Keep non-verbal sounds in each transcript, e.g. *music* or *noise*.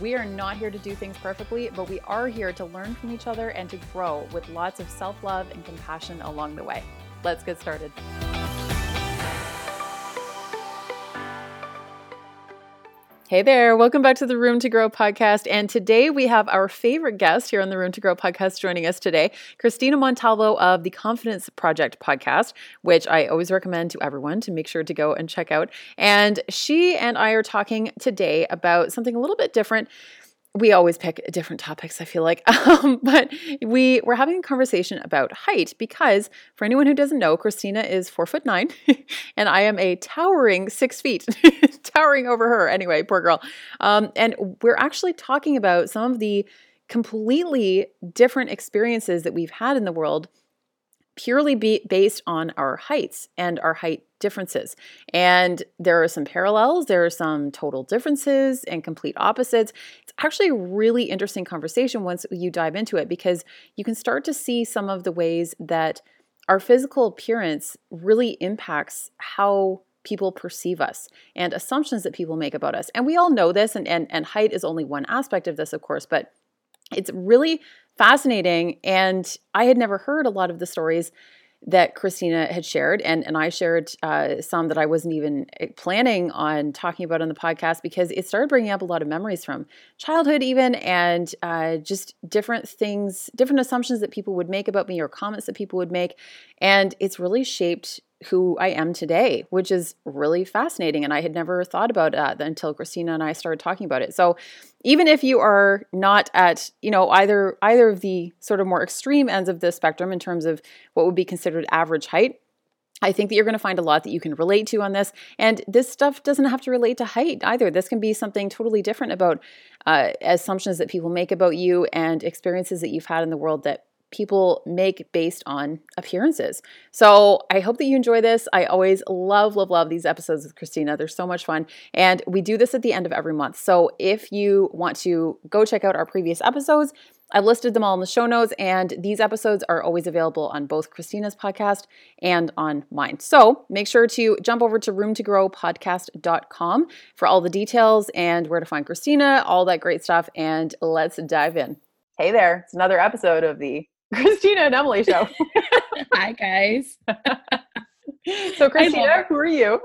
We are not here to do things perfectly, but we are here to learn from each other and to grow with lots of self love and compassion along the way. Let's get started. Hey there, welcome back to the Room to Grow podcast. And today we have our favorite guest here on the Room to Grow podcast joining us today, Christina Montalvo of the Confidence Project podcast, which I always recommend to everyone to make sure to go and check out. And she and I are talking today about something a little bit different we always pick different topics i feel like *laughs* um, but we were having a conversation about height because for anyone who doesn't know christina is four foot nine *laughs* and i am a towering six feet *laughs* towering over her. Anyway poor girl. Um, and we're actually talking about some of the completely different experiences that we've had in the world purely be based on our heights and our height differences. And there are some parallels, there are some total differences and complete opposites. It's actually a really interesting conversation once you dive into it because you can start to see some of the ways that our physical appearance really impacts how people perceive us and assumptions that people make about us. And we all know this, and, and, and height is only one aspect of this, of course, but it's really fascinating. And I had never heard a lot of the stories that Christina had shared, and and I shared uh, some that I wasn't even eh, planning on talking about on the podcast because it started bringing up a lot of memories from childhood, even, and uh, just different things, different assumptions that people would make about me or comments that people would make, and it's really shaped who I am today, which is really fascinating. And I had never thought about that until Christina and I started talking about it. So even if you are not at, you know, either either of the sort of more extreme ends of the spectrum in terms of what would be considered average height, I think that you're going to find a lot that you can relate to on this. And this stuff doesn't have to relate to height either. This can be something totally different about uh, assumptions that people make about you and experiences that you've had in the world that people make based on appearances. So I hope that you enjoy this. I always love, love, love these episodes with Christina. They're so much fun. And we do this at the end of every month. So if you want to go check out our previous episodes, I listed them all in the show notes, and these episodes are always available on both Christina's podcast and on mine. So make sure to jump over to roomtogrowpodcast.com for all the details and where to find Christina, all that great stuff, and let's dive in. Hey there, it's another episode of the Christina and Emily show. *laughs* Hi, guys. *laughs* so, Christina, who are you?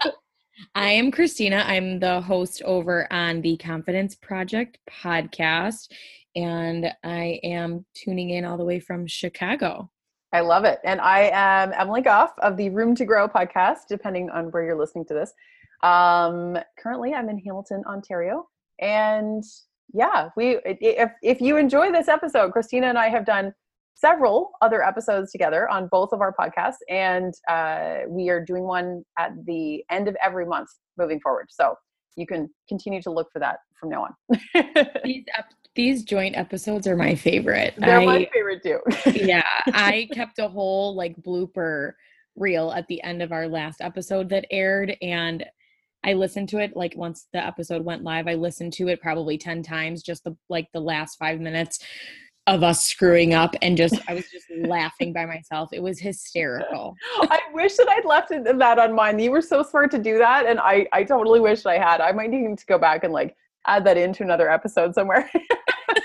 *laughs* I am Christina. I'm the host over on the Confidence Project podcast, and I am tuning in all the way from Chicago. I love it. And I am Emily Goff of the Room to Grow podcast, depending on where you're listening to this. Um, currently, I'm in Hamilton, Ontario, and yeah, we if if you enjoy this episode, Christina and I have done several other episodes together on both of our podcasts, and uh, we are doing one at the end of every month moving forward. So you can continue to look for that from now on. *laughs* these ep- these joint episodes are my favorite. They're I, my favorite too. *laughs* yeah, I kept a whole like blooper reel at the end of our last episode that aired, and I listened to it like once the episode went live, I listened to it probably 10 times, just the like the last five minutes of us screwing up and just I was just *laughs* laughing by myself. It was hysterical. I wish that I'd left that on mine. You were so smart to do that and I I totally wish I had. I might need to go back and like add that into another episode somewhere. *laughs*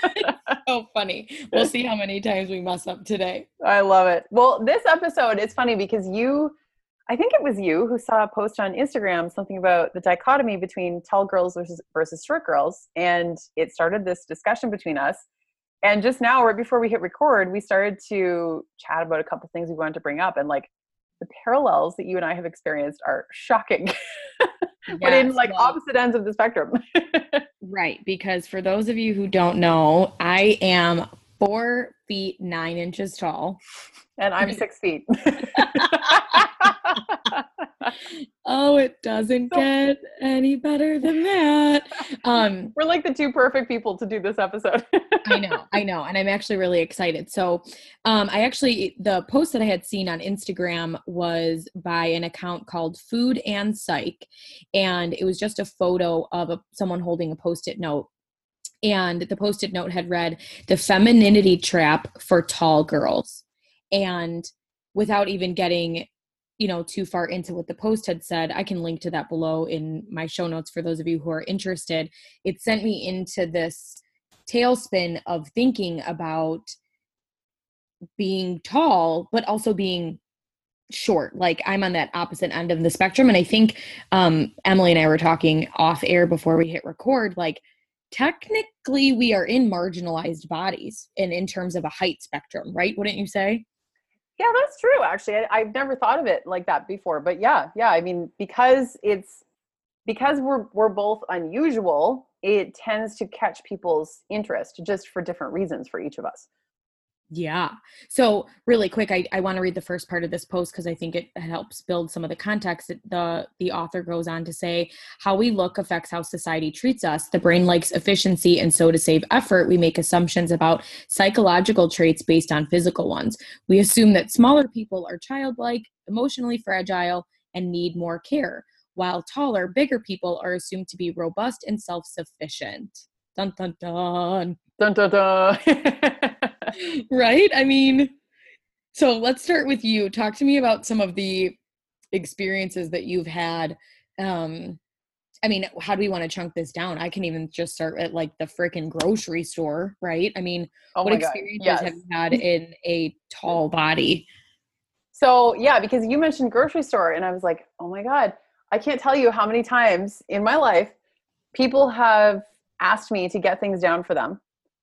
*laughs* so funny. We'll see how many times we mess up today. I love it. Well, this episode is funny because you I think it was you who saw a post on Instagram something about the dichotomy between tall girls versus versus short girls, and it started this discussion between us. And just now, right before we hit record, we started to chat about a couple things we wanted to bring up, and like the parallels that you and I have experienced are shocking, yes, *laughs* but in like well, opposite ends of the spectrum. *laughs* right, because for those of you who don't know, I am four feet nine inches tall, and I'm *laughs* six feet. Oh, it doesn't so, get any better than that. *laughs* Um, We're like the two perfect people to do this episode. *laughs* I know, I know, and I'm actually really excited. So, um, I actually the post that I had seen on Instagram was by an account called Food and Psych, and it was just a photo of a, someone holding a post-it note and the post-it note had read the femininity trap for tall girls and without even getting you know too far into what the post had said i can link to that below in my show notes for those of you who are interested. It sent me into this tailspin of thinking about being tall but also being short. Like i'm on that opposite end of the spectrum and i think um, emily and i were talking off air before we hit record like technically we are in marginalized bodies and in terms of a height spectrum right? Wouldn't you say yeah that's true actually. I, i've never thought of it like that before but yeah yeah i mean because it's because we're we're both unusual it tends to catch people's interest just for different reasons for each of us yeah. So really quick, I, I want to read the first part of this post because I think it helps build some of the context. The the author goes on to say how we look affects how society treats us. The brain likes efficiency, and so to save effort, we make assumptions about psychological traits based on physical ones. We assume that smaller people are childlike, emotionally fragile, and need more care, while taller, bigger people are assumed to be robust and self-sufficient. Dun dun dun. Dun dun dun. *laughs* *laughs* right? I mean, so let's start with you. Talk to me about some of the experiences that you've had. Um, I mean, how do we want to chunk this down? I can even just start at like the freaking grocery store, right? I mean, oh what experiences yes. have you had in a tall body? So, yeah, because you mentioned grocery store, and I was like, oh my God, I can't tell you how many times in my life people have asked me to get things down for them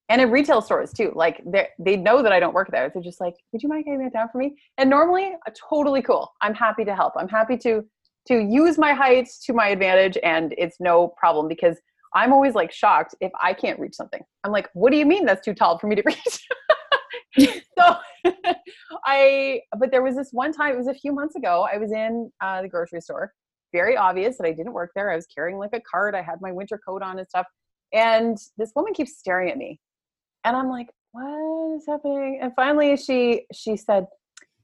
and in retail stores too like they they know that i don't work there. They're just like would you mind getting that down for me? And normally uh, totally cool. I'm happy to help. I'm happy to to use my height to my advantage and it's no problem because i'm always like shocked if i can't reach something. I'm like what do you mean that's too tall for me to *laughs* reach? *laughs* So *laughs* i but there was this one time it was a few months ago i was in uh, the grocery store. Very obvious that i didn't work there. I was carrying like a cart. I had my winter coat on and stuff. And this woman keeps staring at me and i'm like what is happening? And finally she she said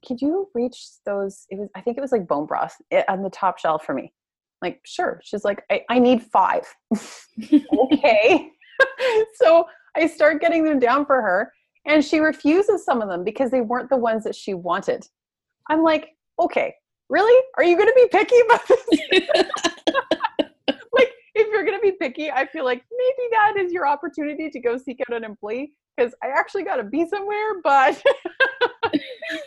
could you reach those it was i think it was like bone broth eh, on the top shelf for me. Like sure. She's like i, I need five. *laughs* Okay. *laughs* So i start getting them down for her and she refuses some of them because they weren't the ones that she wanted. I'm like okay. Really? Are you going to be picky about this *laughs* you're going to be picky, I feel like maybe that is your opportunity to go seek out an employee because I actually got to be somewhere. But, *laughs*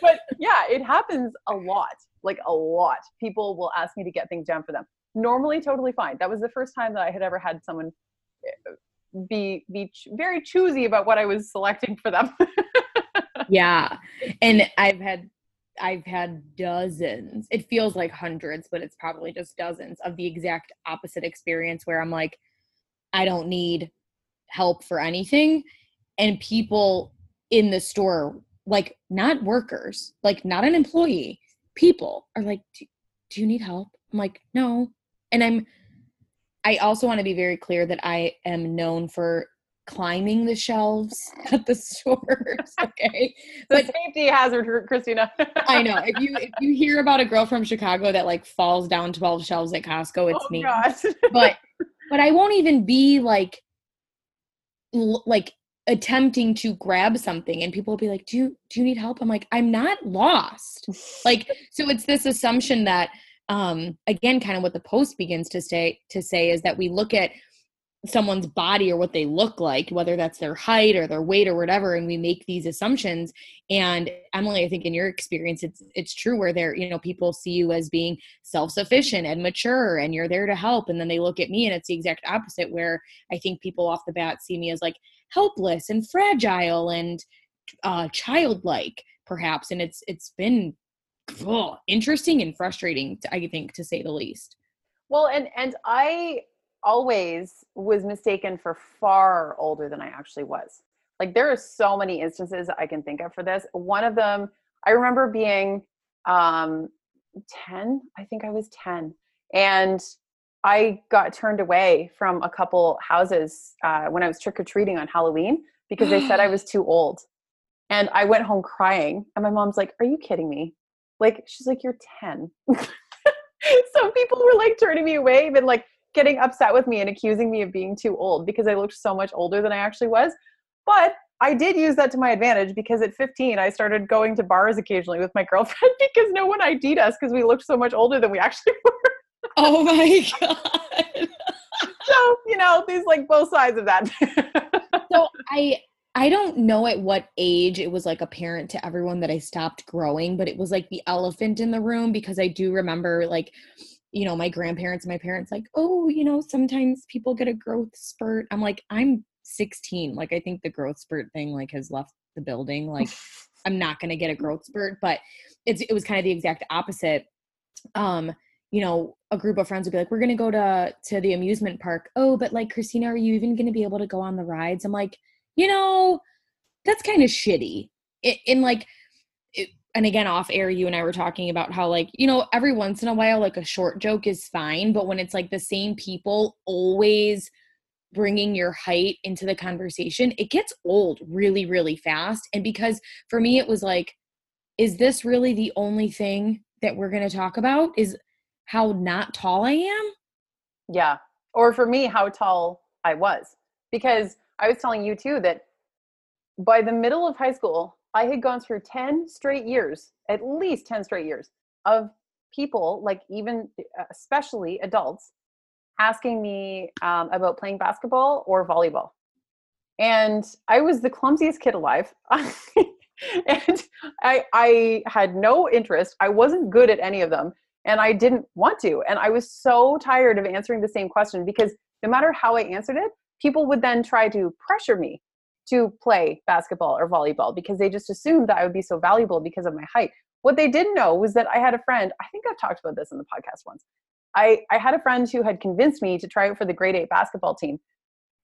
but yeah, it happens a lot, like a lot. People will ask me to get things done for them. Normally, totally fine. That was the first time that I had ever had someone eh, be be very choosy about what I was selecting for them. *laughs* yeah, and I've had I've had dozens. It feels like hundreds, but it's probably just dozens of the exact opposite experience where I'm like, I don't need help for anything. And people in the store, like not workers, like not an employee, people are like, do, do you need help? I'm like, no. And I'm, I also want to be very clear that I am known for climbing the shelves *laughs* at the stores. *laughs* Okay, but safety hazard, Christina. I know. *laughs* If you if you hear about a girl from Chicago that like falls down twelve shelves at Costco, it's oh, me. but but I won't even be like l- like attempting to grab something and people will be like do you do you need help i'm like i'm not lost like so it's this assumption that um again kind of what the post begins to say to say is that we look at someone's body or what they look like, whether that's their height or their weight or whatever, and we make these assumptions. And Emily, I think in your experience, it's it's true where they're, you know, people see you as being self-sufficient and mature and you're there to help. And then they look at me and it's the exact opposite where I think people off the bat see me as like helpless and fragile and uh childlike, perhaps. And it's it's been oh, interesting and frustrating, I think, to say the least. Well, and and I always was mistaken for far older than I actually was. Like there are so many instances I can think of for this. One of them, I remember being um, 10. I think I was 10. And I got turned away from a couple houses uh, when I was trick or treating on Halloween because they said I was *gasps* too old. And I went home crying. And my mom's like, Are you kidding me? Like, she's like, You're 10. *laughs* so people were like turning me away, even like getting upset with me and accusing me of being too old because I looked so much older than I actually was. But I did use that to my advantage because at 15, I started going to bars occasionally with my *laughs* girlfriend because no one ID'd us because we looked so much older than we actually *laughs* were. Oh my God. *laughs* so, you know, there's like both sides of that. so I I don't know at what age it was like apparent to everyone that I stopped growing, but it was like the elephant in the room because I do remember like you know my grandparents and my parents like oh you know sometimes people get a growth spurt. I'm like i'm 16 like i think the growth spurt thing like has left the building like *laughs* i'm not going to get a growth spurt but it's it was kind of the exact opposite. Um you know a group of friends would be like we're going to go to to the amusement park. Oh but like christina are you even going to be able to go on the rides? I'm like you know that's kind of shitty. It, in like and again off air you and i were talking about how like you know every once in a while like a short joke is fine but when it's like the same people always bringing your height into the conversation it gets old really really fast and because for me it was like is this really the only thing that we're going to talk about? Is how not tall i am? Yeah or for me how tall i was because i was telling you too that by the middle of high school I had gone through 10 straight years, at least 10 straight years of people, like even uh, especially adults, asking me um, about playing basketball or volleyball. And I was the clumsiest kid alive. *laughs* and I, I had no interest. I wasn't good at any of them. And I didn't want to. And I was so tired of answering the same question because no matter how I answered it, people would then try to pressure me to play basketball or volleyball because they just assumed that I would be so valuable because of my height. What they didn't know was that I had a friend, I think I've talked about this in the podcast once. I, I had a friend who had convinced me to try out for the grade eight basketball team.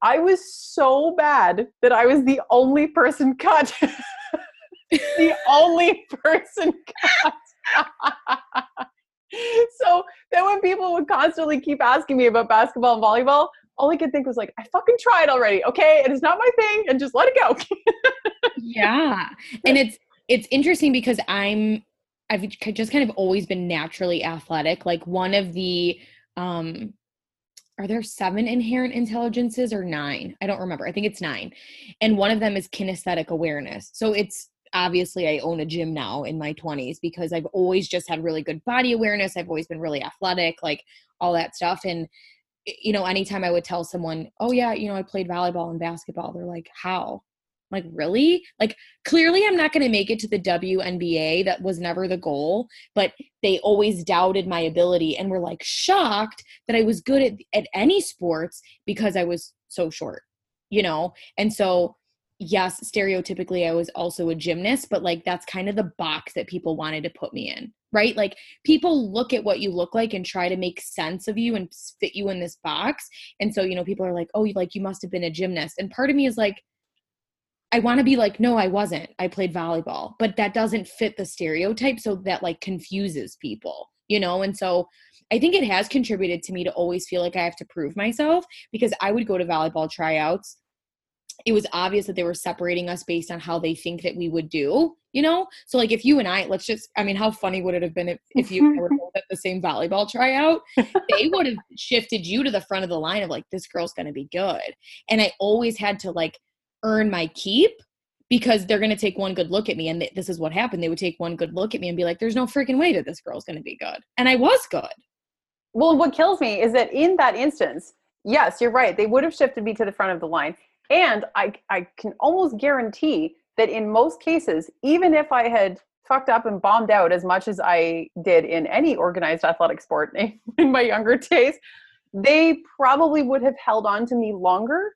I was so bad that I was the only person cut. *laughs* the only person cut. *laughs* so then when people would constantly keep asking me about basketball and volleyball, all I could think was like, I fucking tried already, okay? It is not my thing, and just let it go. yeah, *laughs* and it's it's interesting because I'm I've just kind of always been naturally athletic. Like one of the um are there seven inherent intelligences or nine? I don't remember. I think it's nine. And one of them is kinesthetic awareness. So it's obviously I own a gym now in my 20s because I've always just had really good body awareness. I've always been really athletic, like all that stuff. And you know, anytime I would tell someone, oh, yeah, you know, I played volleyball and basketball, they're like, how? I'm like, really? Like, clearly, I'm not going to make it to the WNBA. That was never the goal, but they always doubted my ability and were like shocked that I was good at, at any sports because I was so short, you know? And so, yes, stereotypically, I was also a gymnast, but like, that's kind of the box that people wanted to put me in right? Like people look at what you look like and try to make sense of you and fit you in this box. And so, you know, people are like, "Oh, like you must have been a gymnast." And part of me is like I want to be like, "No, I wasn't. I played volleyball." But that doesn't fit the stereotype, so that like confuses people, you know? And so I think it has contributed to me to always feel like I have to prove myself because I would go to volleyball tryouts it was obvious that they were separating us based on how they think that we would do you know? So like if you and i let's just i mean how funny would it have been if, if you were *laughs* at the same volleyball tryout? They would have shifted you to the front of the line of like this girl's gonna be good. And i always had to like earn my keep because they're going to take one good look at me and th- this is what happened. They would take one good look at me and be like there's no freaking way that this girl's going to be good. And i was good. Well what kills me is that in that instance yes you're right they would have shifted me to the front of the line and I, I can almost guarantee that in most cases, even if I had fucked up and bombed out as much as I did in any organized athletic sport *laughs* in my younger days, they probably would have held on to me longer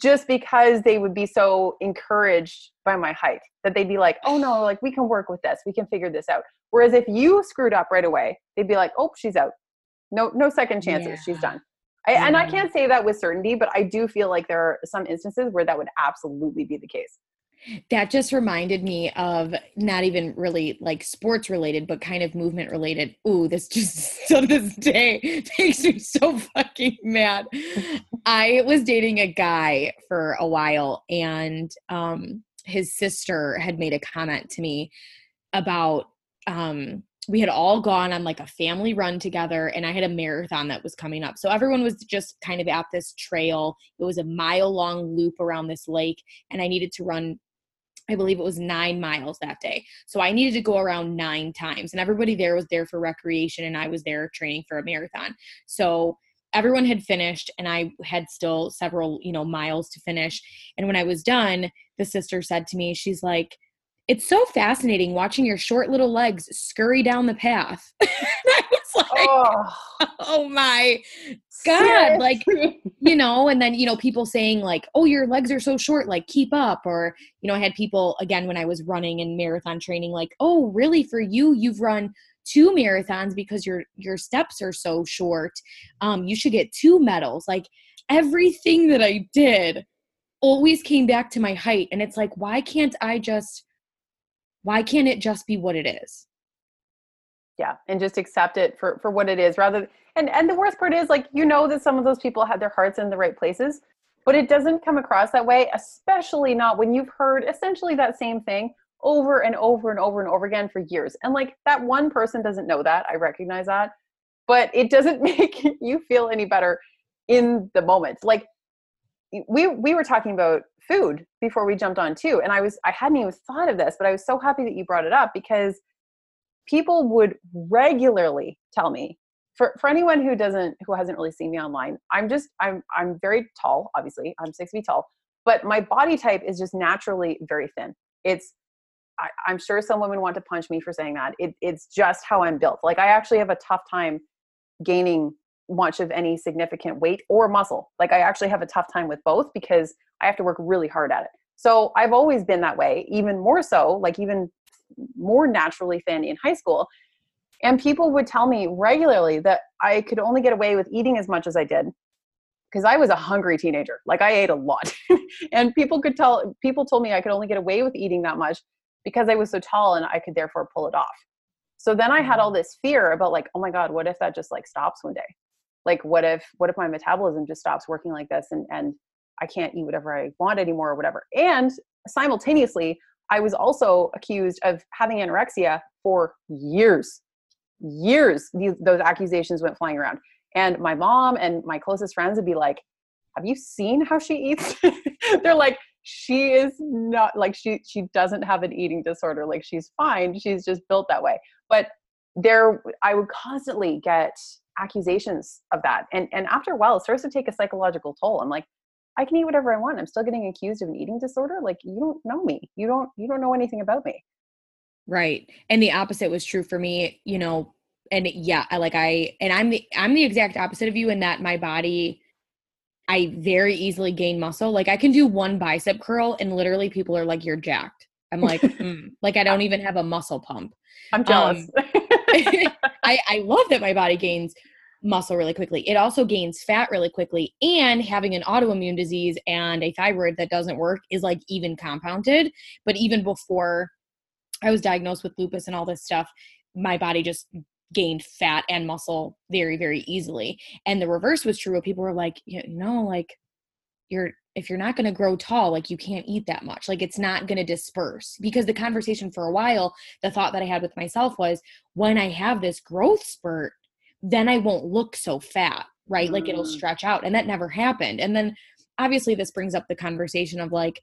just because they would be so encouraged by my height that they'd be like, oh no, like we can work with this, we can figure this out. Whereas if you screwed up right away, they'd be like, oh, she's out. No, no second chances. Yeah. She's done. I, and I can't say that with certainty, but I do feel like there are some instances where that would absolutely be the case. That just reminded me of not even really like sports related, but kind of movement related. Ooh, this just *laughs* to this day *laughs* makes me so fucking mad. I was dating a guy for a while, and um, his sister had made a comment to me about um, we had all gone on like a family run together and I had a marathon that was coming up. So everyone was just kind of at this trail. It was a mile long loop around this lake and I needed to run I believe it was 9 miles that day. So I needed to go around 9 times and everybody there was there for recreation and I was there training for a marathon. So everyone had finished and I had still several, you know, miles to finish. And when I was done, the sister said to me, she's like, it's so fascinating watching your short little legs scurry down the path. *laughs* I was like, oh, oh my God. Like, you know, and then, you know, people saying, like, oh, your legs are so short, like, keep up. Or, you know, I had people, again, when I was running and marathon training, like, oh, really? For you, you've run two marathons because your your steps are so short um you should get two medals like everything that i did always came back to my height and it's like why can't i just why can't it just be what it is? Yeah and just accept it for for what it is rather and and the worst part is like you know that some of those people had their hearts in the right places but it doesn't come across that way especially not when you've heard essentially that same thing over and over and over and over again for years and like that one person doesn't know that i recognize that but it doesn't *laughs* make you feel any better in the moment like we we were talking about food before we jumped on too and i was i hadn't even thought of this but i was so happy that you brought it up because people would regularly tell me for for anyone who doesn't who hasn't really seen me online i'm just i'm i'm very tall obviously i'm six feet tall but my body type is just naturally very thin. It's I, am sure some women want to punch me for saying that. It, it's just how i'm built. Like i actually have a tough time gaining much of any significant weight or muscle. Like I actually have a tough time with both because I have to work really hard at it. So I've always been that way, even more so, like even more naturally thin in high school. And people would tell me regularly that I could only get away with eating as much as I did because I was a hungry teenager. Like I ate a lot. *laughs* and people could tell people told me I could only get away with eating that much because I was so tall and I could therefore pull it off. So then I had mm. all this fear about like, oh my God, what if that just like stops one day? Like what if what if my metabolism just stops working like this and and i can't eat whatever i want anymore or whatever? And simultaneously i was also accused of having anorexia for years years these, those accusations went flying around. And my mom and my closest friends would be like have you seen how she eats? *laughs* They're like she is not like she she doesn't have an eating disorder. Like she's fine. She's just built that way. But there i would constantly get accusations of that. And and after a while, it starts to take a psychological toll. I'm like, I can eat whatever I want. I'm still getting accused of an eating disorder. Like you don't know me. You don't you don't know anything about me. Right. And the opposite was true for me, you know, and yeah, I like I and I'm the I'm the exact opposite of you in that my body I very easily gain muscle. Like I can do one bicep curl and literally people are like you're jacked. I'm like mm. *laughs* like I don't even have a muscle pump. I'm jealous. Um, *laughs* I, I love that my body gains muscle really quickly. It also gains fat really quickly. And having an autoimmune disease and a thyroid that doesn't work is like even compounded. But even before I was diagnosed with lupus and all this stuff, my body just gained fat and muscle very, very easily. And the reverse was true. People were like, you know, like you're if you're not going to grow tall like you can't eat that much like it's not going to disperse because the conversation for a while the thought that i had with myself was when i have this growth spurt then i won't look so fat right mm. like it'll mm. stretch out and that never happened and then obviously this brings up the conversation of like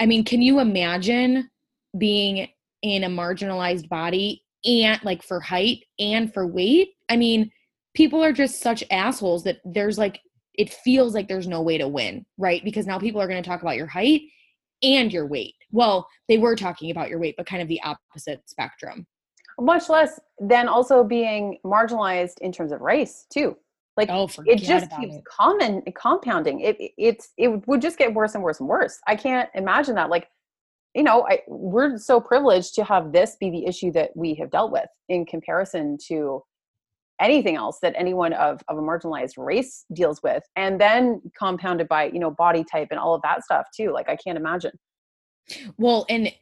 i mean can you imagine being in a marginalized body and like for height and for weight i mean people are just such assholes that there's like it feels like there's no way to win, right? Because now people are going to talk about your height and your weight. Well, they were talking about your weight, but kind of the opposite spectrum. Much less than also being marginalized in terms of race, too. Like oh, it just keeps it. common compounding. It it's it would just get worse and worse and worse. I can't imagine that. Like, you know, I, we're so privileged to have this be the issue that we have dealt with in comparison to anything else that anyone of, of a marginalized race deals with and then compounded by you know body type and all of that stuff too like i can't imagine. Well, and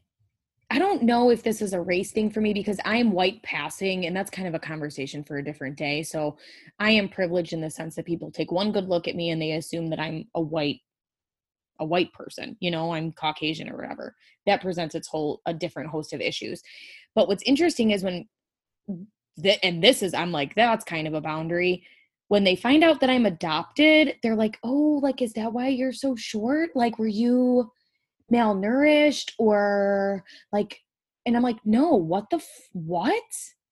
I don't know if this is a race thing for me because I am white passing, and that's kind of a conversation for a different day. So I am privileged in the sense that people take one good look at me and they assume that I'm a white a white person you know i'm caucasian or whatever. That presents its whole a different host of issues. But what's interesting is when that and this is i'm like that's kind of a boundary. When they find out that i'm adopted they're like oh like is that why you're so short? Like were you malnourished or like and i'm like no what the f- what?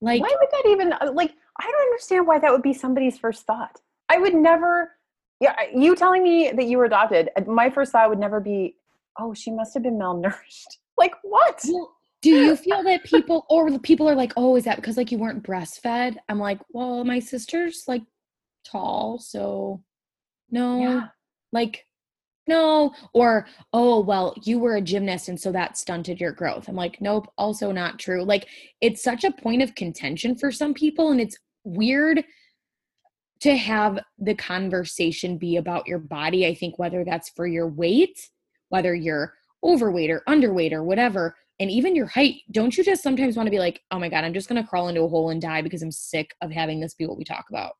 Like why would that even uh, like i don't understand why that would be somebody's first thought. I would never yeah you telling me that you were adopted uh, my first thought would never be oh she must have been malnourished. *laughs* Like what? Well, do you feel that people or people are like oh is that because like you weren't breastfed? I'm like well my sister's like tall so no yeah. like no or oh well you were a gymnast and so that stunted your growth. I'm like nope also not true. Like it's such a point of contention for some people and it's weird to have the conversation be about your body i think whether that's for your weight whether you're overweight or underweight or whatever and even your height don't you just sometimes want to be like oh my god i'm just going to crawl into a hole and die because i'm sick of having this be what we talk about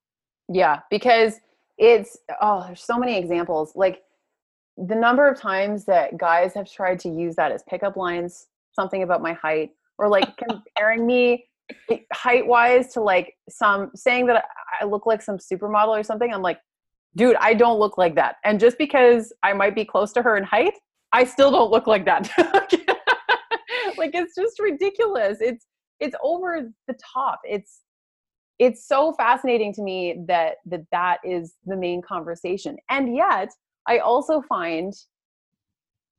yeah because it's oh there's so many examples like the number of times that guys have tried to use that as pickup lines, something about my height, or like *laughs* comparing me height wise to like some saying that I look like some supermodel or something. I'm like, dude, I don't look like that. And just because I might be close to her in height, I still don't look like that. *laughs* like it's just ridiculous. It's it's over the top. It's it's so fascinating to me that that that is the main conversation. And yet, I also find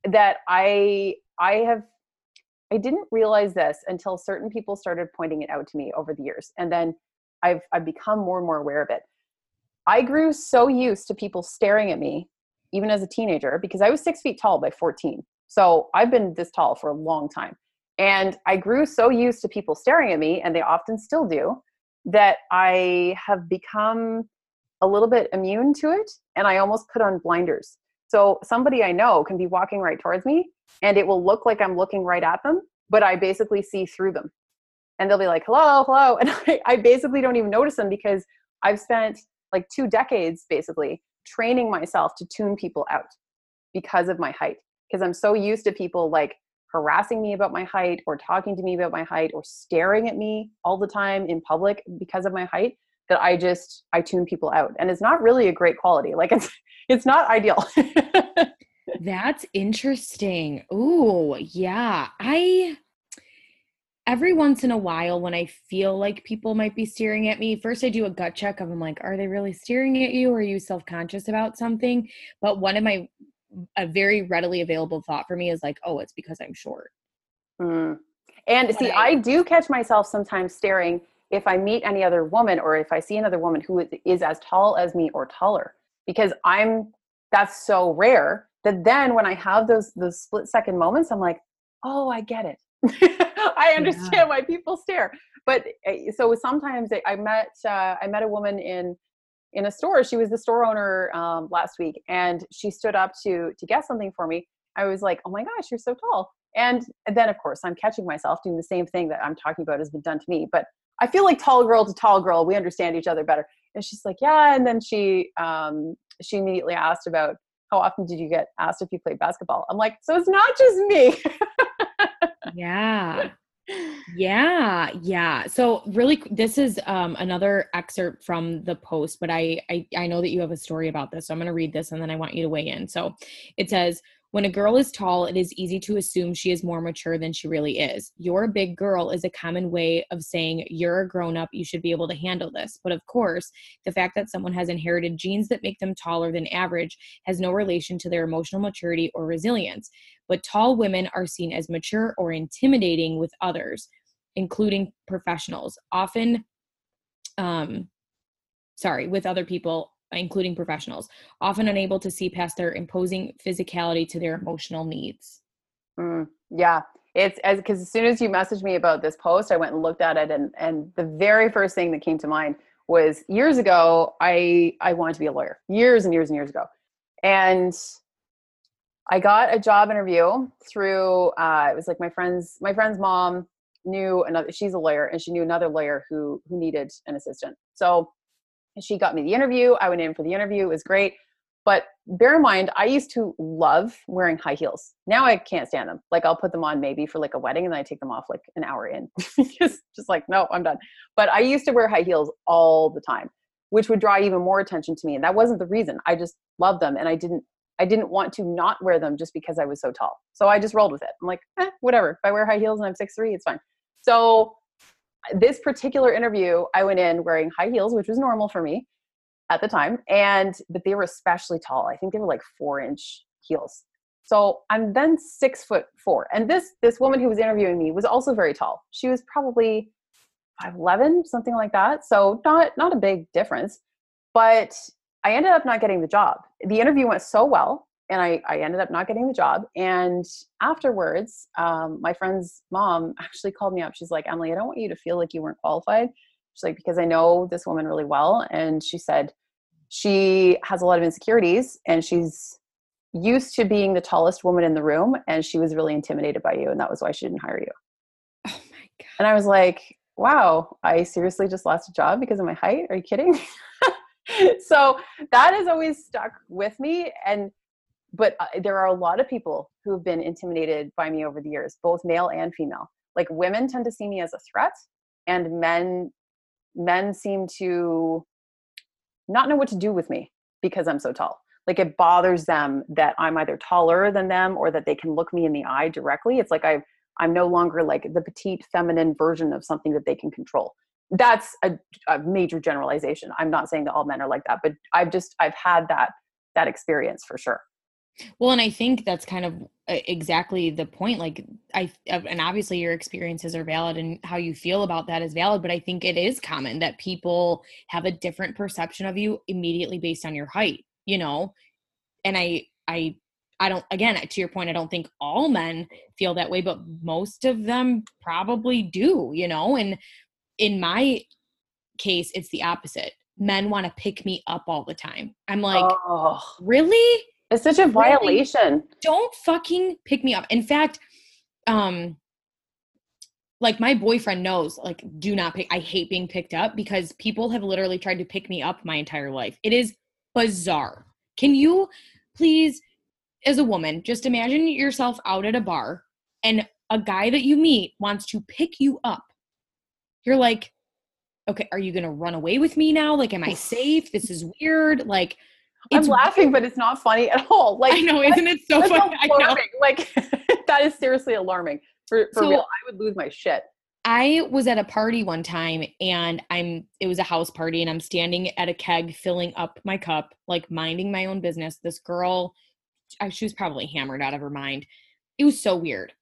that I I have I didn't realize this until certain people started pointing it out to me over the years. And then I've I've become more and more aware of it. I grew so used to people staring at me, even as a teenager, because I was six feet tall by 14. So I've been this tall for a long time. And I grew so used to people staring at me, and they often still do, that I have become a little bit immune to it and I almost put on blinders. So somebody I know can be walking right towards me and it will look like I'm looking right at them, but I basically see through them. And they'll be like, hello, hello. *laughs* And I, I basically don't even notice them because I've spent like two decades basically training myself to tune people out because of my height. Because I'm so used to people like harassing me about my height or talking to me about my height or staring at me all the time in public because of my height that I just I tune people out and it's not really a great quality. *laughs* Like it's it's not ideal. *laughs* That's interesting. Ooh, yeah. I every once in a while when I feel like people might be staring at me, first I do a gut check of I'm like, are they really staring at you? Or are you self-conscious about something? But one of my a very readily available thought for me is like, oh, it's because I'm short. Mm. And see, I, I do catch myself sometimes staring if I meet any other woman or if I see another woman who is as tall as me or taller, because I'm that's so rare that then when I have those those split second moments, I'm like, oh, I get it. *laughs* I understand yeah. why people stare. But eh, so sometimes I met uh, I met a woman in in a store. She was the store owner um, last week, and she stood up to to get something for me. I was like, oh my gosh, you're so tall. And then of course I'm catching myself doing the same thing that I'm talking about has been done to me. But I feel like tall girl to tall girl, we understand each other better. And she's like, yeah. And then she um, she immediately asked about how often did you get asked if you played basketball? I'm like, so it's not just me. *laughs* yeah. Yeah, yeah. So really this is um another excerpt from the post, but I, I I know that you have a story about this. So I'm going to read this and then I want you to weigh in. So it says when a girl is tall, it is easy to assume she is more mature than she really is. You're a big girl is a common way of saying you're a grown up, you should be able to handle this. But of course, the fact that someone has inherited genes that make them taller than average has no relation to their emotional maturity or resilience. But tall women are seen as mature or intimidating with others, including professionals. Often, um, sorry, with other people including professionals, often unable to see past their imposing physicality to their emotional needs. Mm, yeah, it's as because as soon as you messaged me about this post, I went and looked at it, and and the very first thing that came to mind was years ago. I I wanted to be a lawyer years and years and years ago, and I got a job interview through uh, it was like my friend's my friend's mom knew another she's a lawyer and she knew another lawyer who who needed an assistant. So she got me the interview. I went in for the interview. It was great. But bear in mind, I used to love wearing high heels. Now I can't stand them. Like I'll put them on maybe for like a wedding and then I take them off like an hour in. *laughs* just, just like, no, I'm done. But I used to wear high heels all the time, which would draw even more attention to me. And that wasn't the reason. I just loved them and I didn't I didn't want to not wear them just because I was so tall. So I just rolled with it. I'm like, eh, whatever. If I wear high heels and I'm six three, it's fine. So this particular interview, I went in wearing high heels, which was normal for me at the time, and but they were especially tall. I think they were like four inch heels. So I'm then six foot four, and this this woman who was interviewing me was also very tall. She was probably five eleven, something like that. So not not a big difference, but I ended up not getting the job. The interview went so well, and I, I ended up not getting the job. And afterwards, um, my friend's mom *laughs* actually called me up. She's like, Emily, I don't want you to feel like you weren't qualified. She's like, because I know this woman really well. And she said, she has a lot of insecurities and she's used to being the tallest woman in the room. And she was really intimidated by you. And that was why she didn't hire you. *laughs* Oh my God. And I was like, wow, I seriously just lost a job because of my height. Are you kidding? *laughs* so that has always stuck with me and but uh, there are a lot of people who have been intimidated by me over the years both male and female. Like women tend to see me as a threat and men men seem to not know what to do with me because i'm so tall. Like it bothers them that i'm either taller than them or that they can look me in the eye directly. It's like i i'm no longer like the petite feminine version of something that they can control. That's a, a, major generalization. I'm not saying that all men are like that but i've just i've had that that experience for sure well and i think that's kind of uh, exactly the point like i and obviously your experiences are valid and how you feel about that is valid but i think it is common that people have a different perception of you immediately based on your height you know and i i I don't, again, to your point, I don't think all men feel that way, but most of them probably do, you know? And in my case, it's the opposite. Men want to pick me up all the time. I'm like, oh, really? It's such a violation. Really? Don't fucking pick me up. In fact, um, like my boyfriend knows, like, do not pick. I hate being picked up because people have literally tried to pick me up my entire life. It is bizarre. Can you please, as a woman, just imagine yourself out at a bar and a guy that you meet wants to pick you up you're like, okay, are you going to run away with me now? Like, am I safe? This is weird. Like, I'm laughing, but it's not funny at all. Like, I know, isn't it so funny? Like, *laughs* that is seriously alarming. For, for so, real, I would lose my shit. I was at a party one time and I'm it was a house party and I'm standing at a keg filling up my cup, like minding my own business. This girl, she was probably hammered out of her mind. It was so weird.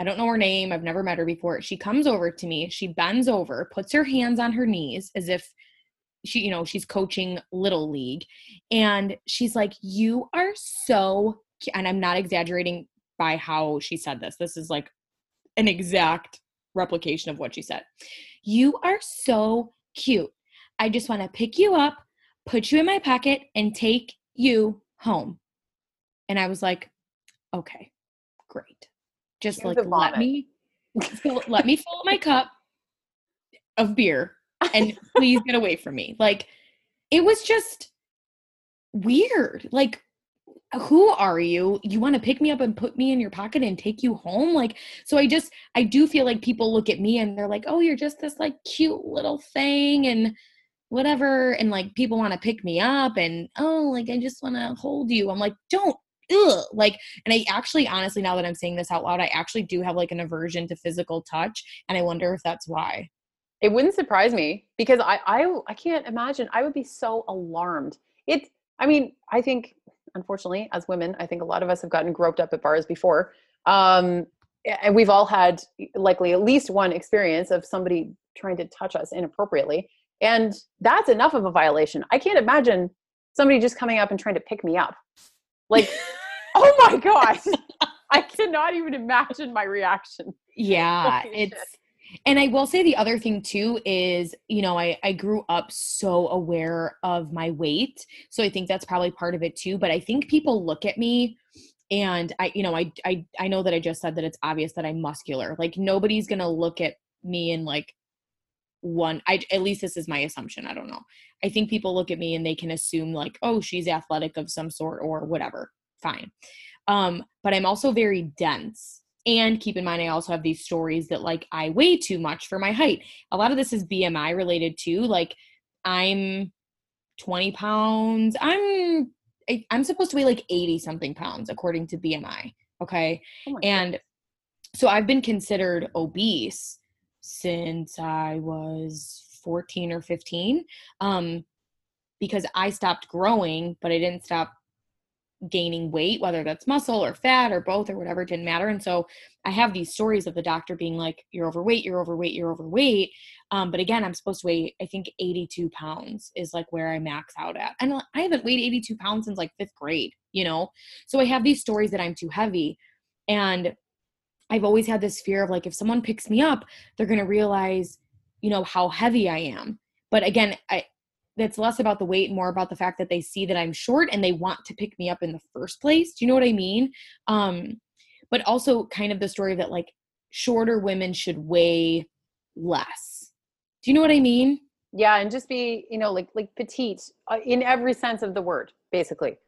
I don't know her name. I've never met her before. She comes over to me. She bends over, puts her hands on her knees as if she, you know, she's coaching little league. And she's like, You are so, and I'm not exaggerating by how she said this. This is like an exact replication of what she said. You are so cute. I just want to pick you up, put you in my pocket, and take you home. And I was like, Okay, great just like let me *laughs* let me fill up my cup of beer and *laughs* please get away from me. Like it was just weird. Like who are you? You want to pick me up and put me in your pocket and take you home? Like, so I just, I do feel like people look at me and they're like, oh, you're just this like cute little thing and whatever. And like people want to pick me up and, oh, like I just want to hold you. I'm like, don't ugh, like and i actually honestly now that i'm saying this out loud i actually do have like an aversion to physical touch and i wonder if that's why it wouldn't surprise me because i i, I can't imagine i would be so alarmed it i mean i think unfortunately as women i think a lot of us have gotten groped up at bars before um and we've all had likely at least one experience of somebody trying to touch us inappropriately and that's enough of a violation i can't imagine somebody just coming up and trying to pick me up like, *laughs* oh my gosh. I cannot even imagine my reaction. Yeah, *laughs* it's and I will say the other thing too is, you know, I, I grew up so aware of my weight. So I think that's probably part of it too. But I think people look at me and I, you know, I, I, I know that I just said that it's obvious that I'm muscular. Like nobody's gonna look at me and like one. I at least this is my assumption. I don't know. I think people look at me and they can assume like, oh, she's athletic of some sort or whatever. Fine. Um, but I'm also very dense. And keep in mind, I also have these stories that like I weigh too much for my height. A lot of this is BMI related too. Like I'm 20 pounds. I'm I'm supposed to weigh like 80 something pounds according to BMI. Okay. Oh and so I've been considered obese since I was 14 or 15 um, because I stopped growing, but I didn't stop gaining weight, whether that's muscle or fat or both or whatever, didn't matter. And so I have these stories of the doctor being like, you're overweight, you're overweight, you're overweight. Um, but again, I'm supposed to weigh, I think 82 pounds is like where I max out at. And I haven't weighed 82 pounds since like fifth grade, you know? So I have these stories that I'm too heavy. And I've always had this fear of like, if someone picks me up, they're going to realize, you know, how heavy I am. But again, I, that's less about the weight more about the fact that they see that i'm short and they want to pick me up in the first place. Do you know what i mean? Um but also kind of the story that like shorter women should weigh less. Do you know what i mean? Yeah and just be you know like like petite uh, in every sense of the word basically.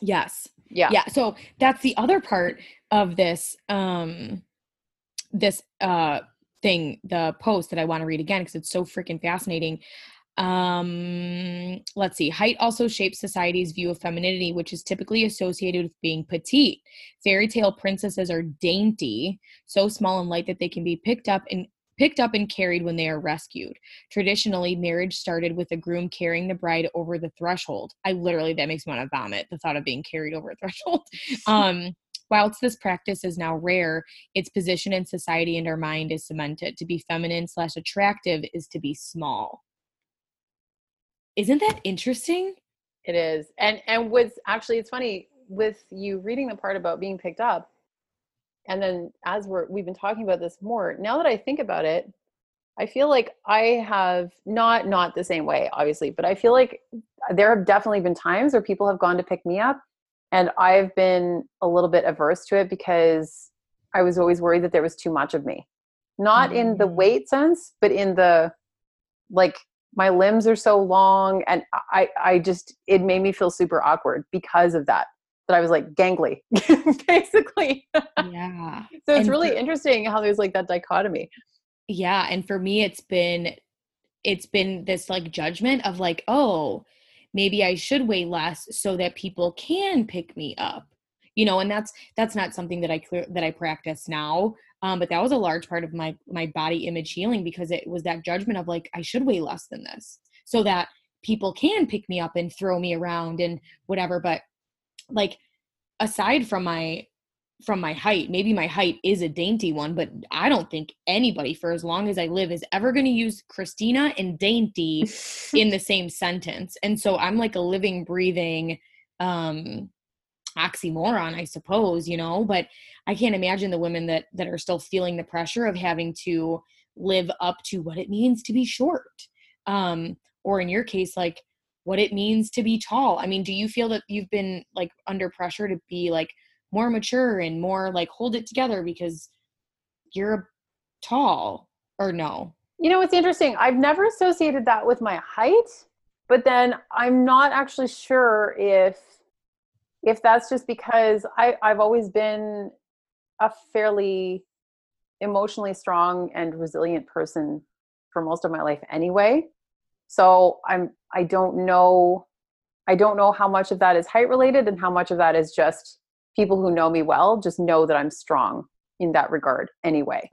Yes. Yeah. Yeah so that's the other part of this um this uh thing the post that i want to read again because it's so freaking fascinating um, let's see. Height also shapes society's view of femininity, which is typically associated with being petite. Fairy tale princesses are dainty, so small and light that they can be picked up and picked up and carried when they are rescued. Traditionally, marriage started with a groom carrying the bride over the threshold. I literally that makes me want to vomit the thought of being carried over a threshold. *laughs* um, whilst this practice is now rare, its position in society and our mind is cemented. To be feminine slash attractive is to be small. Isn't that interesting? It is. And and with actually it's funny with you reading the part about being picked up and then as we're we've been talking about this more, now that I think about it, I feel like I have not not the same way obviously, but I feel like there have definitely been times where people have gone to pick me up and I've been a little bit averse to it because I was always worried that there was too much of me. Not mm-hmm. in the mm. weight sense, but in the like my limbs are so long and i i just it made me feel super awkward because of that that i was like gangly *laughs* basically. Yeah *laughs* so it's and really for, interesting how there's like that dichotomy. Yeah and for me it's been it's been this like judgment of like oh maybe i should weigh less so that people can pick me up you know and that's that's not something that i clear that i practice now um, but that was a large part of my my body image healing because it was that judgment of like i should weigh less than this so that people can pick me up and throw me around and whatever but like aside from my from my height maybe my height is a dainty one but i don't think anybody for as long as i live is ever going to use christina and dainty *laughs* in the same sentence. And so i'm like a living breathing um oxymoron i suppose you know but i can't imagine the women that that are still feeling the pressure of having to live up to what it means to be short um or in your case like what it means to be tall. I mean do you feel that you've been like under pressure to be like more mature and more like hold it together because you're tall or no? You know it's interesting. I've never associated that with my height but then i'm not actually sure if if that's just because I, I've always been a fairly emotionally strong and resilient person for most of my life anyway. So I'm I don't know I don't know how much of that is height related and how much of that is just people who know me well just know that I'm strong in that regard anyway.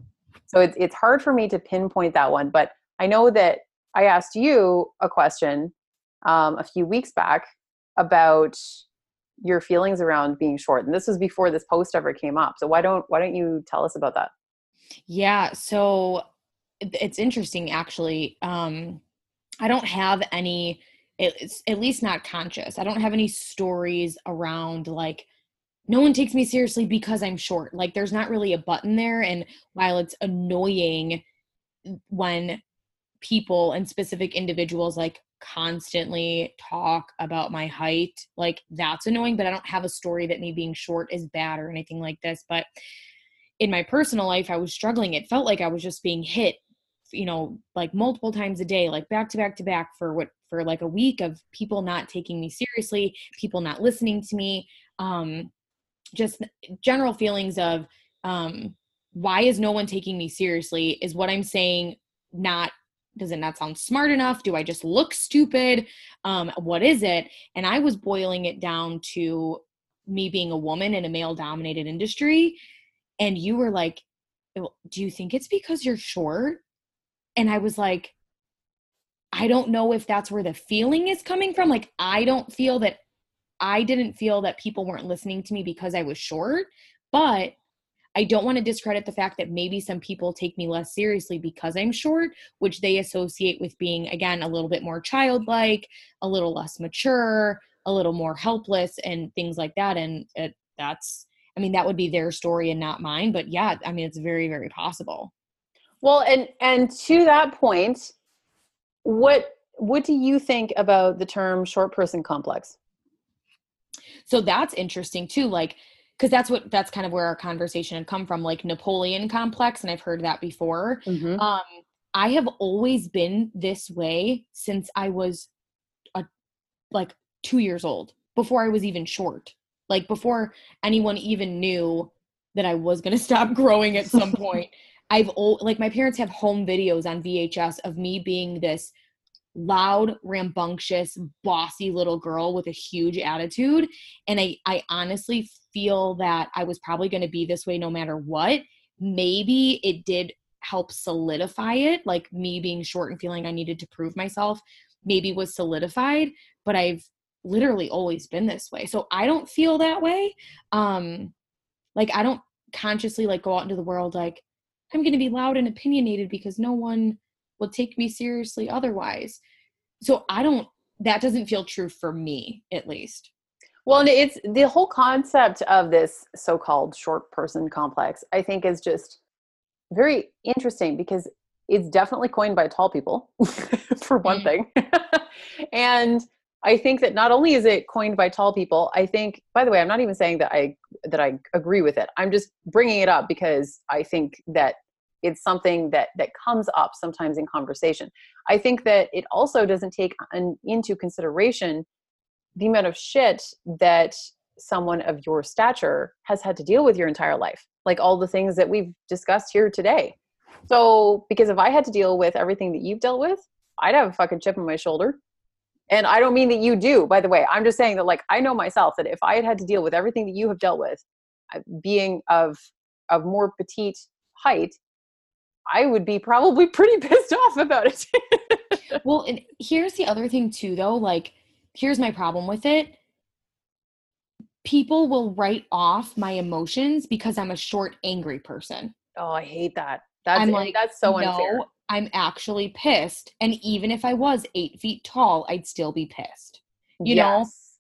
So it's it's hard for me to pinpoint that one, but I know that I asked you a question um, a few weeks back about your feelings around being short and this was before this post ever came up so why don't why don't you tell us about that? Yeah so it's interesting actually um i don't have any it's at least not conscious i don't have any stories around like no one takes me seriously because i'm short like there's not really a button there and while it's annoying when people and specific individuals like constantly talk about my height. Like that's annoying, but I don't have a story that me being short is bad or anything like this. But in my personal life, I was struggling. It felt like I was just being hit, you know, like multiple times a day, like back to back to back for what for like a week of people not taking me seriously, people not listening to me, um, just general feelings of um, why is no one taking me seriously? Is what I'm saying not does it not sound smart enough? Do i just look stupid? Um, what is it? And i was boiling it down to me being a woman in a male dominated industry and you were like do you think it's because you're short? And i was like i don't know if that's where the feeling is coming from. Like i don't feel that i didn't feel that people weren't listening to me because i was short but I don't want to discredit the fact that maybe some people take me less seriously because I'm short, which they associate with being, again, a little bit more childlike, a little less mature, a little more helpless, and things like that. And it, that's, I mean, that would be their story and not mine. But yeah, I mean, it's very, very possible. Well, and and to that point, what what do you think about the term short person complex? So that's interesting too. Like because that's what that's kind of where our conversation had come from like napoleon complex and i've heard that before mm-hmm. um i have always been this way since i was a like two years old before i was even short like before anyone even knew that i was going *laughs* to stop growing at some *laughs* point i've like my parents have home videos on vhs of me being this loud, rambunctious, bossy little girl with a huge attitude. And I, I honestly feel that I was probably going to be this way no matter what. Maybe it did help solidify it, like me being short and feeling I needed to prove myself, maybe was solidified, but I've literally always been this way. So I don't feel that way. Um like I don't consciously like go out into the world like I'm going to be loud and opinionated because no one will take me seriously otherwise. So I don't, that doesn't feel true for me, at least. Well, and it's the whole concept of this so called short person complex, I think, is just very interesting because it's definitely coined by tall people, *laughs* for one mm-hmm. thing. *laughs* and I think that not only is it coined by tall people, I think, by the way, I'm not even saying that I that I agree with it. I'm just bringing it up because I think that it's something that that comes up sometimes in conversation. I think that it also doesn't take an, into consideration the amount of shit that someone of your stature has had to deal with your entire life like all the things that we've discussed here today. So because if i had to deal with everything that you've dealt with i'd have a fucking chip on my shoulder. And i don't mean that you do by the way. I'm just saying that like i know myself that if i had had to deal with everything that you have dealt with being of of more petite height I would be probably *laughs* pretty pissed off about it. *laughs* well, and here's the other thing too though, like here's my problem with it. People will write off my emotions because I'm a short angry person. Oh, I hate that. That's I'm like, that's so no, unfair. I'm actually pissed. And even if I was eight feet tall, I'd still be pissed. You yes.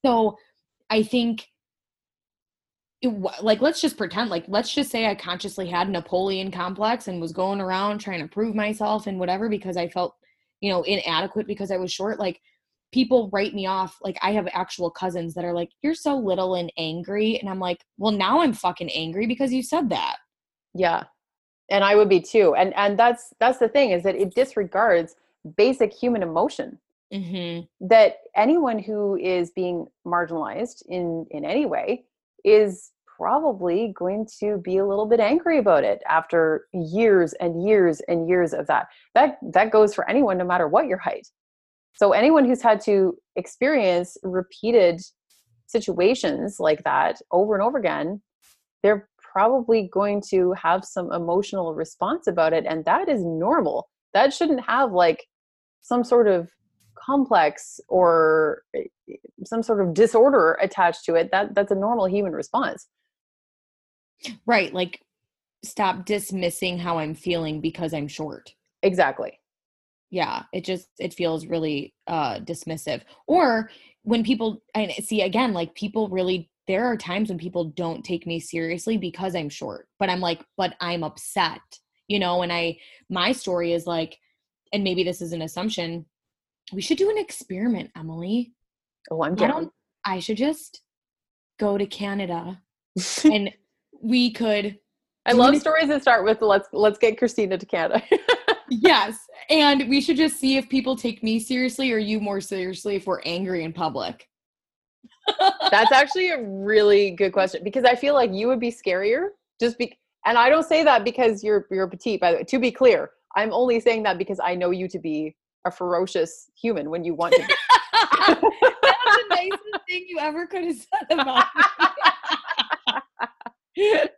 know? So I think like let's just pretend like let's just say i consciously had napoleon complex and was going around trying to prove myself and whatever because i felt you know inadequate because i was short like people write me off like i have actual cousins that are like you're so little and angry and i'm like well now i'm fucking angry because you said that. Yeah. And i would be too and and that's that's the thing is that it disregards basic human emotion. Mm-hmm. that anyone who is being marginalized in in any way is probably going to be a little bit angry about it after years and years and years of that. That that goes for anyone no matter what your height. So anyone who's had to experience repeated situations like that over and over again they're probably going to have some emotional response about it and that is normal. That shouldn't have like some sort of complex or eh, some sort of disorder attached to it that that's a normal human response. Right like stop dismissing how i'm feeling because i'm short. Exactly. Yeah it just it feels really uh dismissive. Or when people and see again like people really there are times when people don't take me seriously because i'm short but i'm like but i'm upset you know and i my story is like and maybe this is an assumption we should do an experiment, Emily. Oh, I'm down. don't I should just go to Canada *laughs* and we could I love stories that start with let's let's get Christina to Canada. *laughs* Yes. And we should just see if people take me seriously or you more seriously if we're angry in public. *laughs* That's actually a really good question because I feel like you would be scarier just be and I don't say that because you're you're petite by the way. To be clear, I'm only saying that because I know you to be a ferocious human when you want to be. *laughs* That's the nicest thing you ever could have said about me. *laughs*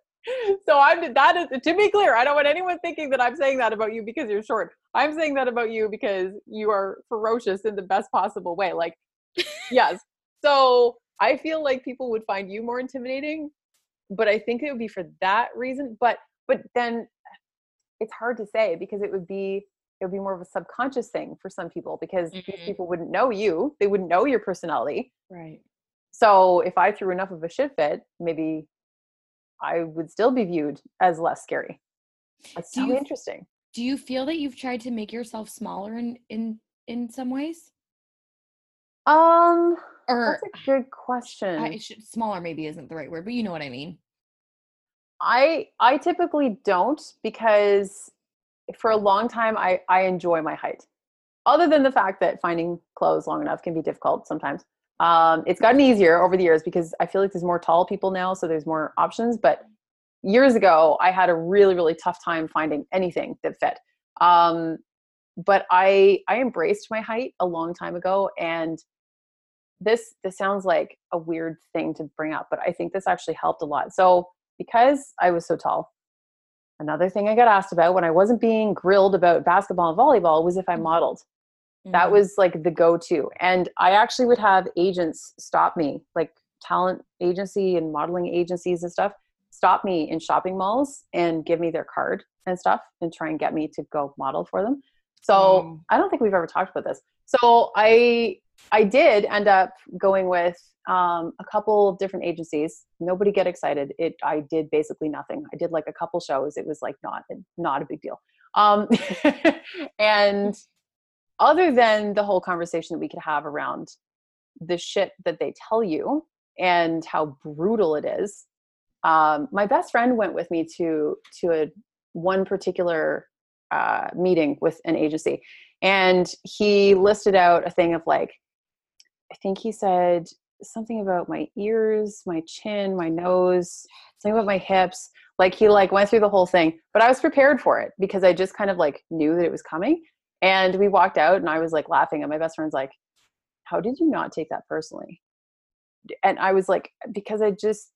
so I'm that is to be clear, I don't want anyone thinking that I'm saying that about you because you're short. I'm saying that about you because you are ferocious in the best possible way. Like *laughs* yes. So I feel like people would find you more intimidating, but I think it would be for that reason. But but then it's hard to say because it would be it would be more of a subconscious thing for some people because these Mhm. people wouldn't know you. They wouldn't know your personality. Right. So if I threw enough of a shit fit, maybe I would still be viewed as less scary. That's Do so you- interesting. Do you feel that you've tried to make yourself smaller in in in some ways? Um, Or that's a good question. I should, smaller maybe isn't the right word, but you know what I mean. I I typically don't because for a long time I I enjoy my height. Other than the fact that finding clothes long enough can be difficult sometimes. Um, it's gotten easier over the years because I feel like there's more tall people now, so there's more options. But years ago, I had a really really tough time finding anything that fit. Um, but I I embraced my height a long time ago, and this this sounds like a weird thing to bring up, but I think this actually helped a lot. So because I was so tall, another thing I got asked about when I wasn't being grilled about basketball and volleyball was if I modeled. That Mhm. was like the go-to. And I actually would have agents stop me, like talent agency and modeling agencies and stuff, stop me in shopping malls and give me their card and stuff and try and get me to go model for them. So Wow. I don't think we've ever talked about this. So I I did end up going with um, a couple of different agencies. Nobody get excited. It I did basically nothing. I did like a couple shows. It was like not not a big deal. Um, *laughs* and other than the whole conversation that we could have around the shit that they tell you and how brutal it is, um, my best friend went with me to to a one particular uh, meeting with an agency, and he listed out a thing of like, I think he said something about my ears, my chin, my nose, something about my hips. Like he like went through the whole thing, but I was prepared for it because I just kind of like knew that it was coming. And we walked out, and I was like laughing, and my best friend's like, "How did you not take that personally?" And I was like, "Because I just,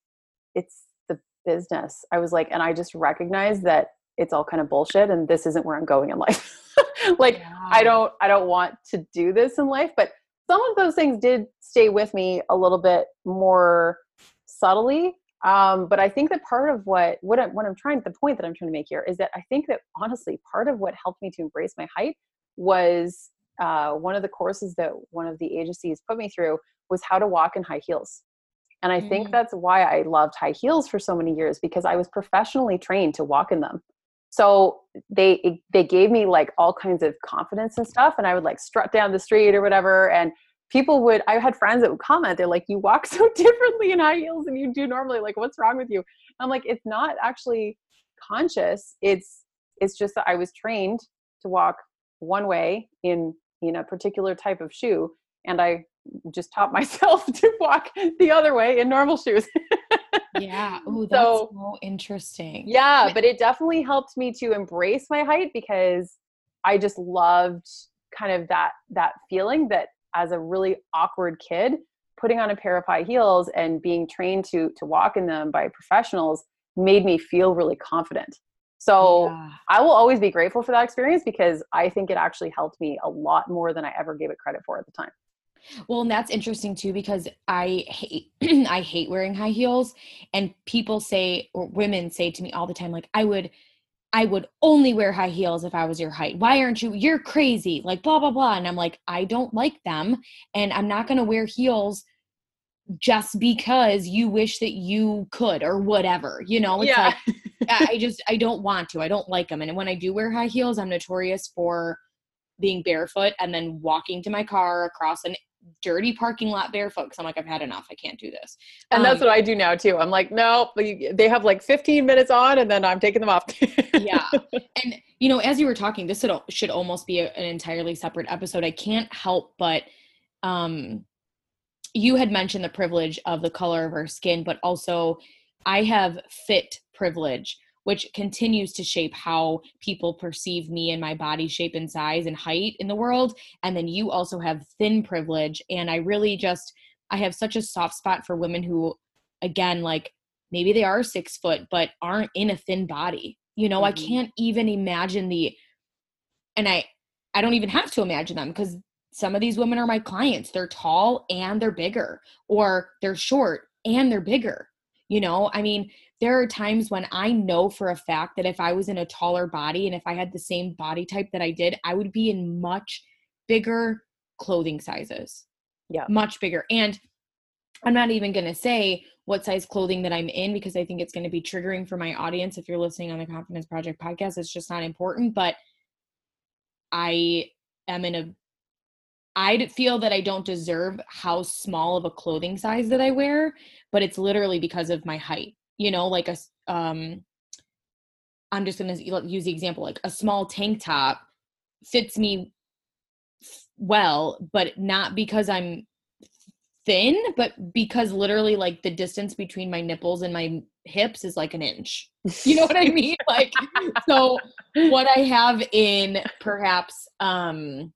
it's the business." I was like, and I just recognized that it's all kind of bullshit, and this isn't where I'm going in life. *laughs* like I don't I don't want to do this in life, but some of those things did stay with me a little bit more subtly. Um, but I think that part of what what I'm, what I'm trying the point that I'm trying to make here is that I think that honestly part of what helped me to embrace my height was uh, one of the courses that one of the agencies put me through was how to walk in high heels. And I think Mm. that's why I loved high heels for so many years because I was professionally trained to walk in them so they they gave me like all kinds of confidence and stuff and i would like strut down the street or whatever and people would i had friends that would comment they're like you walk *laughs* so differently in high heels than you do normally like what's wrong with you? I'm like it's not actually conscious it's it's just that i was trained to walk one way in in a particular type of shoe and i just taught *laughs* myself to walk the other way in normal shoes *laughs* Yeah. Oh, that's So- so, interesting. Yeah, but it definitely helped me to embrace my height because I just loved kind of that that feeling that as a really awkward kid, putting on a pair of high heels and being trained to to walk in them by professionals made me feel really confident. So Yeah. I will always be grateful for that experience because I think it actually helped me a lot more than I ever gave it credit for at the time. Well, and that's interesting too because I hate *clears throat* I hate wearing high heels and people say or women say to me all the time like I would I would only wear high heels if I was your height. Why aren't you? You're crazy. Like blah blah blah and I'm like I don't like them and I'm not going to wear heels just because you wish that you could or whatever. You know, it's like *laughs* I I just I don't want to. I don't like them. And when I do wear high heels, I'm notorious for being barefoot and then walking to my car across an dirty parking lot barefoot because I'm like, I've had enough. I can't do this. And um, that's what I do now too. I'm like, no, they have like 15 minutes on and then I'm taking them off. *laughs* yeah. And, you know, as you were talking, this should, should almost be a, an entirely separate episode. I can't help but, um, you had mentioned the privilege of the color of our skin, but also I have fit privilege which continues to shape how people perceive me and my body shape and size and height in the world and then you also have thin privilege and i really just i have such a soft spot for women who again like maybe they are six foot but aren't in a thin body you know mm-hmm. i can't even imagine the and i i don't even have to imagine them because some of these women are my clients they're tall and they're bigger or they're short and they're bigger you know i mean there are times when I know for a fact that if I was in a taller body and if I had the same body type that I did, I would be in much bigger clothing sizes. Yeah. Much bigger. And I'm not even going to say what size clothing that I'm in because I think it's going to be triggering for my audience if you're listening on the Confidence Project podcast. It's just not important, but I am in a I feel that I don't deserve how small of a clothing size that I wear, but it's literally because of my height you know like a um i'm just going to use the example like a small tank top fits me well but not because i'm thin but because literally like the distance between my nipples and my hips is like an inch. *laughs* You know what i mean? *laughs* Like so what i have in perhaps um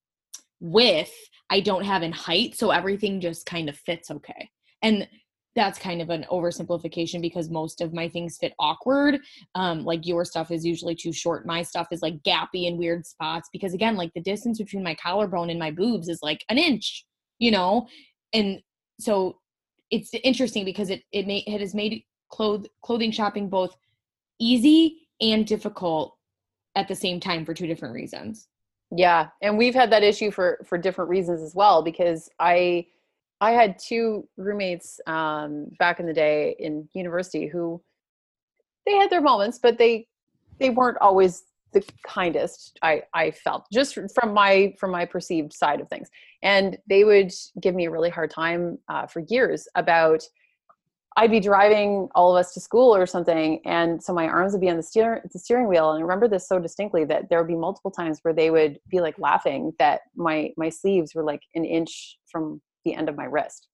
width i don't have in height so everything just kind of fits okay. And that's kind of an oversimplification because most of my things fit awkward. Um, like your stuff is usually too short. My stuff is like gappy in weird spots because again, like the distance between my collarbone and my boobs is like an inch, you know? And so it's interesting because it it, may, it has made cloth clothing shopping both easy and difficult at the same time for two different reasons. Yeah, and we've had that issue for for different reasons as well because I I had two roommates um, back in the day in university who they had their moments, but they they weren't always the kindest. I I felt just from my from my perceived side of things, and they would give me a really hard time uh, for years about. I'd be driving all of us to school or something, and so my arms would be on the steer the steering wheel. And I remember this so distinctly that there would be multiple times where they would be like laughing that my my sleeves were like an inch from the end of my wrist.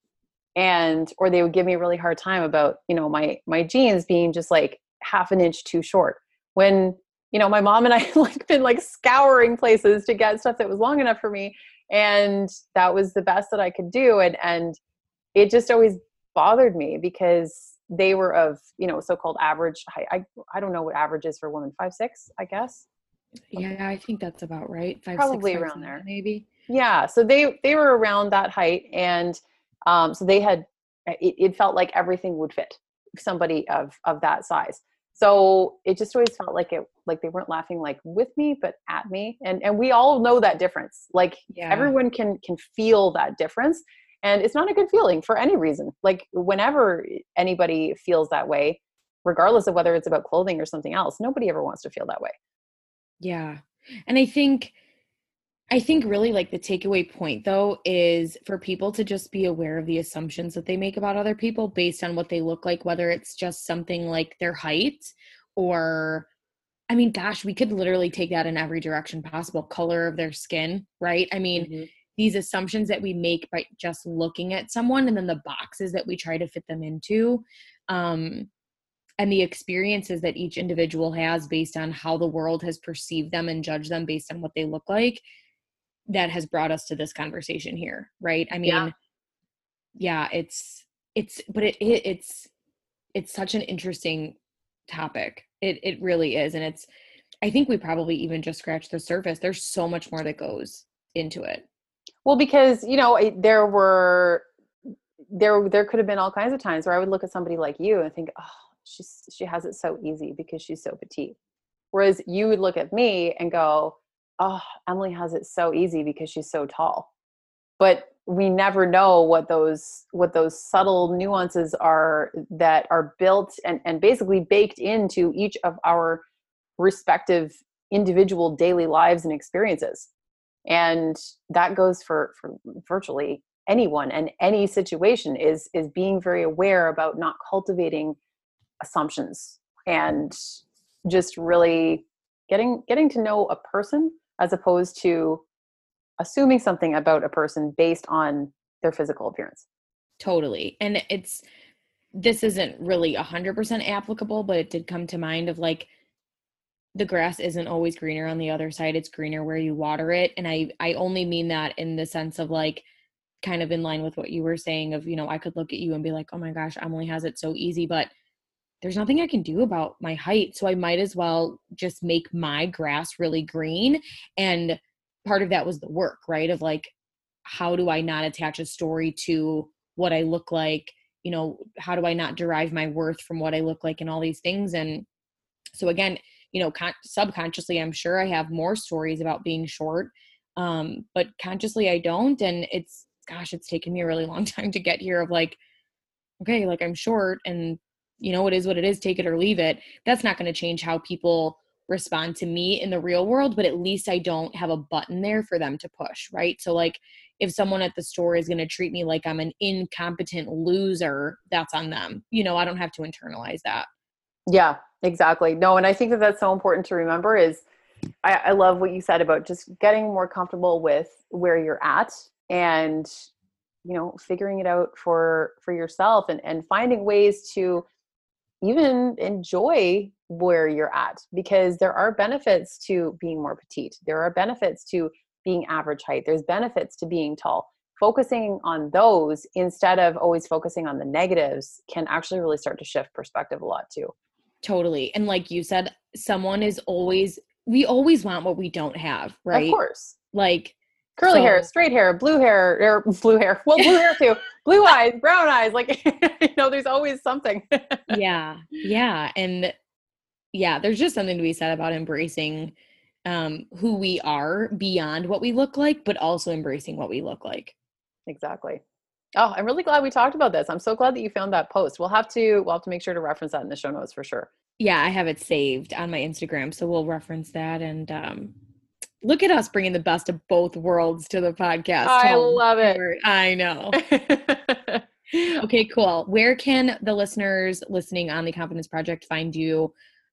And or they would give me a really hard time about you know my my jeans being just like half an inch too short. When you know my mom and i *laughs* like been like scouring places to get stuff that was long enough for me and that was the best that i could do and and it just always bothered me because they were of you know so-called average height i i don't know what average is for women five six i guess? Yeah i think that's about right five, probably six, around seven, there. maybe yeah so they they were around that height and um, so they had it, it felt like everything would fit somebody of of that size. So it just always felt like it like they weren't laughing like with me but at me and and we all know that difference. Like yeah. everyone can can feel that difference and it's not a good feeling for any reason. Like whenever anybody feels that way regardless of whether it's about clothing or something else nobody ever wants to feel that way. Yeah and i think I think really like the takeaway point though is for people to just be aware of the assumptions that they make about other people based on what they look like, whether it's just something like their height or I mean, gosh, we could literally take that in every direction possible. Color of their skin, right? I mean, mm-hmm. these assumptions that we make by just looking at someone and then the boxes that we try to fit them into. Um, and the experiences that each individual has based on how the world has perceived them and judged them based on what they look like that has brought us to this conversation here right? I mean yeah, yeah it's it's but it, it it's it's such an interesting topic. It it really is and it's i think we probably even just scratched the surface. There's so much more that goes into it. Well because you know it, there were there there could have been all kinds of times where i would look at somebody like you and think oh she's she has it so easy because she's so petite. Whereas you would look at me and go oh, Emily has it so easy because she's so tall. But we never know what those what those subtle nuances are that are built and, and basically baked into each of our respective individual daily lives and experiences. and that goes for for virtually anyone and any situation is is being very aware about not cultivating assumptions and just really getting getting to know a person as opposed to assuming something about a person based on their physical appearance. Totally and it's this isn't really 100% applicable but it did come to mind of like the grass isn't always greener on the other side it's greener where you water it and i i only mean that in the sense of like kind of in line with what you were saying of you know i could look at you and be like oh my gosh emily has it so easy but there's nothing i can do about my height so i might as well just make my grass really green and part of that was the work right of like how do i not attach a story to what i look like? You know how do i not derive my worth from what i look like and all these things and so again you know con- subconsciously i'm sure i have more stories about being short um but consciously i don't and it's gosh it's taken me a really long *laughs* time to get here of like okay like i'm short and you know it is what it is take it or leave it that's not going to change how people respond to me in the real world but at least i don't have a button there for them to push right? So like if someone at the store is going to treat me like i'm an incompetent loser that's on them you know i don't have to internalize that. Yeah exactly. No and i think that that's so important to remember is I, I love what you said about just getting more comfortable with where you're at and you know figuring it out for for yourself and and finding ways to even enjoy where you're at because there are benefits to being more petite there are benefits to being average height there's benefits to being tall. Focusing on those instead of always focusing on the negatives can actually really start to shift perspective a lot too. Totally and like you said someone is always we always want what we don't have right? of course. Like curly so, hair, straight hair, blue hair, or *laughs* blue hair. Well, blue hair too. *laughs* Blue eyes, brown eyes. Like *laughs* you know, there's always something. yeah, yeah, and yeah, there's just something to be said about embracing um, who we are beyond what we look like, but also embracing what we look like. Exactly. Oh, I'm really glad we talked about this. I'm so glad that you found that post. We'll have to we'll have to make sure to reference that in the show notes for sure. Yeah, I have it saved on my Instagram, so we'll reference that and um look at us bringing the best of both worlds to the podcast. I love it. I know. *laughs* okay, cool. Where can the listeners listening on the Confidence Project find you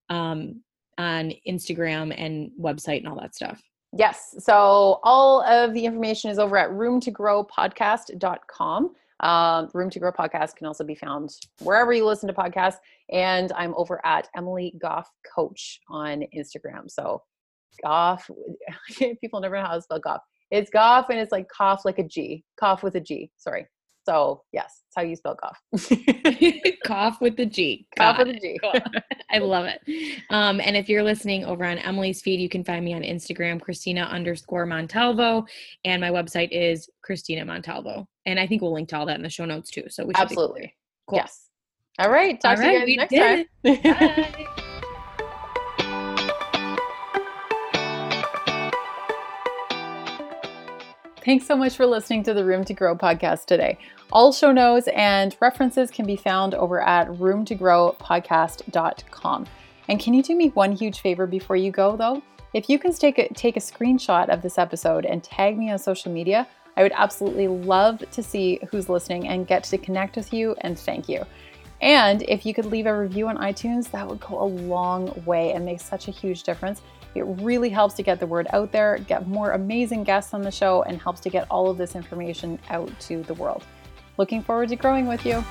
um, on Instagram and website and all that stuff? Yes. So all of the information is over at roomtogrowpodcast.com. Um, Room to Grow podcast can also be found wherever you listen to podcasts. And I'm over at Emily Goff Coach on Instagram. So Goff. *laughs* People never know how to spell Goff. It's Goff and it's like cough like a G. Cough with a G. Sorry. So yes, it's how you spell cough. *laughs* cough with the G. Cough with a G. *laughs* I love it. Um, and if you're listening over on Emily's feed, you can find me on Instagram, Christina underscore Montalvo, and my website is Christina Montalvo. And I think we'll link to all that in the show notes too. So we absolutely cool. Yes. All right. Talk all to right, you guys next time. Bye. Thanks so much for listening to the Room to Grow podcast today. All show notes and references can be found over at roomtogrowpodcast.com. And can you do me one huge favor before you go, though? If you can take a, take a screenshot of this episode and tag me on social media, I would absolutely love to see who's listening and get to connect with you and thank you. And if you could leave a review on iTunes, that would go a long way and make such a huge difference. It really helps to get the word out there, get more amazing guests on the show, and helps to get all of this information out to the world. Looking forward to growing with you.